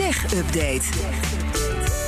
Tech Update.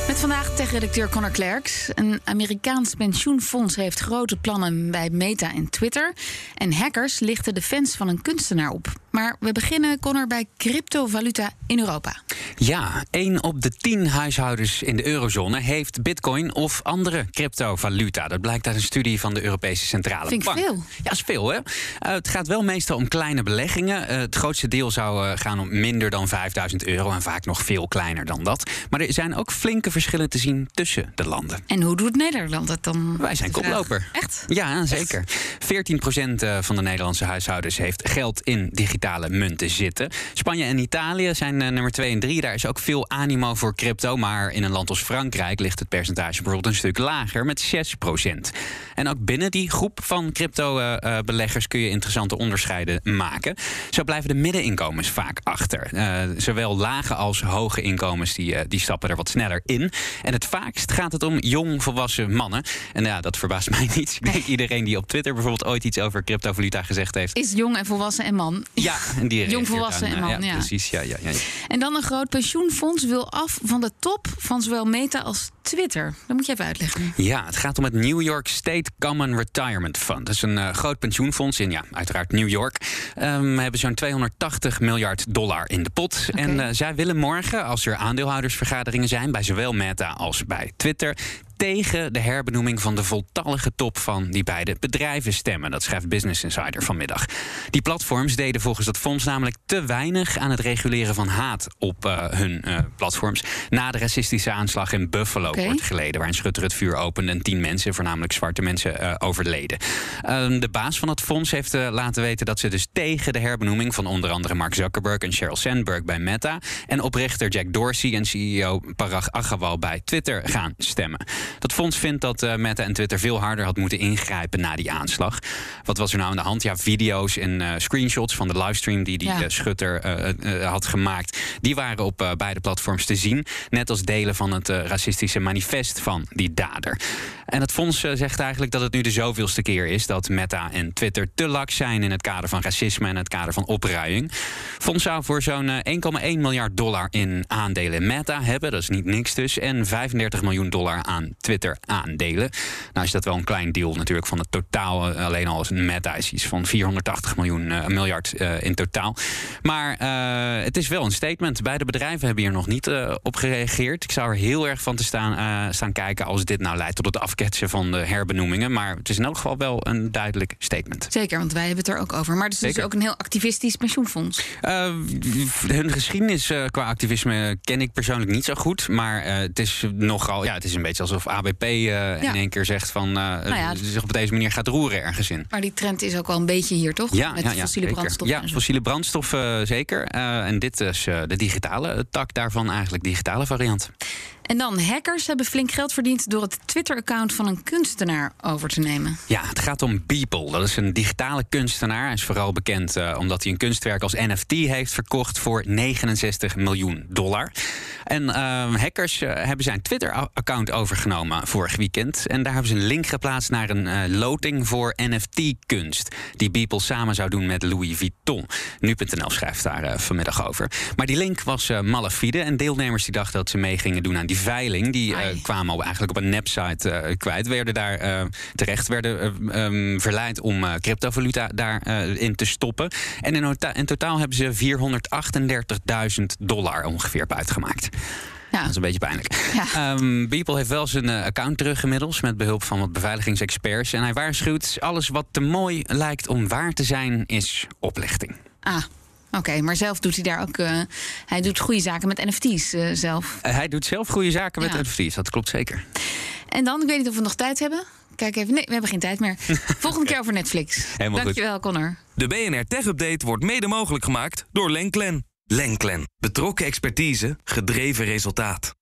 Met vandaag tech-redacteur Connor Klerks. Een Amerikaans pensioenfonds heeft grote plannen bij Meta en Twitter. En hackers lichten de fans van een kunstenaar op. Maar we beginnen, Connor, bij cryptovaluta in Europa. Ja, 1 op de 10 huishoudens in de eurozone heeft bitcoin of andere cryptovaluta. Dat blijkt uit een studie van de Europese Centrale Vind ik Bank. veel. Ja, is veel hè. Eh, het gaat wel meestal om kleine beleggingen. Eh, het grootste deel zou eh, gaan om minder dan 5000 euro en vaak nog veel kleiner dan dat. Maar er zijn ook flinke verschillen te zien tussen de landen. En hoe doet Nederland het dan? Wij zijn koploper. Echt? Ja, zeker. 14% eh, van de Nederlandse huishoudens heeft geld in digitale munten zitten. Spanje en Italië zijn eh, nummer 2 en 3. Daar is ook veel animo voor crypto. Maar in een land als Frankrijk ligt het percentage bijvoorbeeld een stuk lager met 6%. En ook binnen die groep van crypto-beleggers kun je interessante onderscheiden maken. Zo blijven de middeninkomens vaak achter. Eh, zowel lage als hoge inkomens die, eh, die stappen er wat sneller in. En het vaakst gaat het om jong volwassen mannen. En ja, dat verbaast mij niet. Ik denk iedereen die op Twitter bijvoorbeeld ooit iets over cryptovaluta gezegd heeft. Is jong en volwassen en man. Ja, en die reageert volwassen dan, en eh, man, ja. Precies, ja, ja, ja. En dan een groot pensioenfonds wil af van de top van zowel Meta als Twitter. Dat moet je even uitleggen. Ja, het gaat om het New York State Common Retirement Fund. Dat is een eh, groot pensioenfonds in, ja, uiteraard New York. Ehm, we hebben zo'n 280 miljard dollar in de pot. En eh, zij willen morgen, als er aandeelhoudersvergaderingen zijn... bij zowel Meta als bij Twitter tegen de herbenoeming van de voltallige top van die beide bedrijven stemmen. Dat schrijft Business Insider vanmiddag. Die platforms deden volgens dat fonds namelijk te weinig aan het reguleren van haat op eh, hun eh, platforms. Na de racistische aanslag in Buffalo Oké. wordt geleden, waarin Schutter het vuur opende en tien mensen, voornamelijk zwarte mensen, eh, overleden. Ehm, de baas van het fonds heeft laten weten dat ze dus tegen de herbenoeming van onder andere Mark Zuckerberg en Sheryl Sandberg bij Meta en oprichter Jack Dorsey en CEO Parag Agrawal bij Twitter gaan stemmen. Dat fonds vindt dat eh, Meta en Twitter veel harder had moeten ingrijpen na die aanslag. Wat was er nou aan de hand? Ja, video's en eh, screenshots van de livestream die die Ja. eh, Schutter had gemaakt, die waren op beide platforms te zien. Net als delen van het racistische manifest van die dader. En het fonds zegt eigenlijk dat het nu de zoveelste keer is dat Meta en Twitter te laks zijn in het kader van racisme en het kader van opruiing. Fonds zou voor zo'n eh, 1,1 miljard dollar in aandelen Meta hebben. Dat is niet niks dus. En 35 miljoen dollar aan Twitter aandelen. Nou is dat wel een klein deel natuurlijk van het totaal. Eh, Alleen al als een Meta is iets van 480 miljoen, eh, miljard eh, in totaal. Maar het is wel een statement. Beide bedrijven hebben hier nog niet op gereageerd. Ik zou er heel erg van te staan, staan kijken als dit nou leidt tot het afketsen van de herbenoemingen. Maar het is in elk geval wel een duidelijk statement. Zeker, want wij hebben het er ook over. Maar het is dus ook een heel activistisch pensioenfonds. Hun geschiedenis qua activisme ken ik persoonlijk niet zo goed. Maar het is nogal. Ja, het is een beetje alsof ABP eh, in één keer zegt van. ja, zich op deze manier gaat roeren ergens in. Maar die trend is ook wel een beetje hier, toch? Ja, Met fossiele brandstoffen. Ja, fossiele brandstof eh, zeker. Eh, en dit is de digitale tak daarvan, eigenlijk digitale variant. En dan, hackers hebben flink geld verdiend door het Twitter-account van een kunstenaar over te nemen. Ja, het gaat om Beeple. Dat is een digitale kunstenaar. Hij is vooral bekend eh, omdat hij een kunstwerk als NFT heeft verkocht voor 69 miljoen dollar. En eh, hackers eh, hebben zijn Twitter-account overgenomen vorig weekend. En daar hebben ze een link geplaatst naar een loting voor NFT-kunst. Die Beeple samen zou doen met Louis Vuitton. Nu.nl schrijft daar vanmiddag over. Maar die link was malafide. En deelnemers die dachten dat ze mee gingen doen aan die veiling. Die eh, kwamen al eigenlijk op een nepsite eh, kwijt. Werden daar eh, terecht werden eh, ehm, verleid om cryptovaluta daarin in te stoppen. En in, totaal hebben ze 438.000 dollar ongeveer buitgemaakt. Ja. Dat is een beetje pijnlijk. Ja. Ehm, Beeple heeft wel zijn account terug inmiddels met behulp van wat beveiligingsexperts. En hij waarschuwt: alles wat te mooi lijkt om waar te zijn, is oplichting. Ah, oké. Maar zelf doet hij daar ook... eh, hij doet goede zaken met NFT's eh, zelf. Eh, hij doet zelf goede zaken met Ja. NFT's, dat klopt zeker. En dan, ik weet niet of we nog tijd hebben. Kijk even. Nee, we hebben geen tijd meer. Volgende keer over Netflix. Helemaal goed. Dankjewel, Connor. De BNR Tech Update wordt mede mogelijk gemaakt door Lenklen. Lenklen. Betrokken expertise, gedreven resultaat.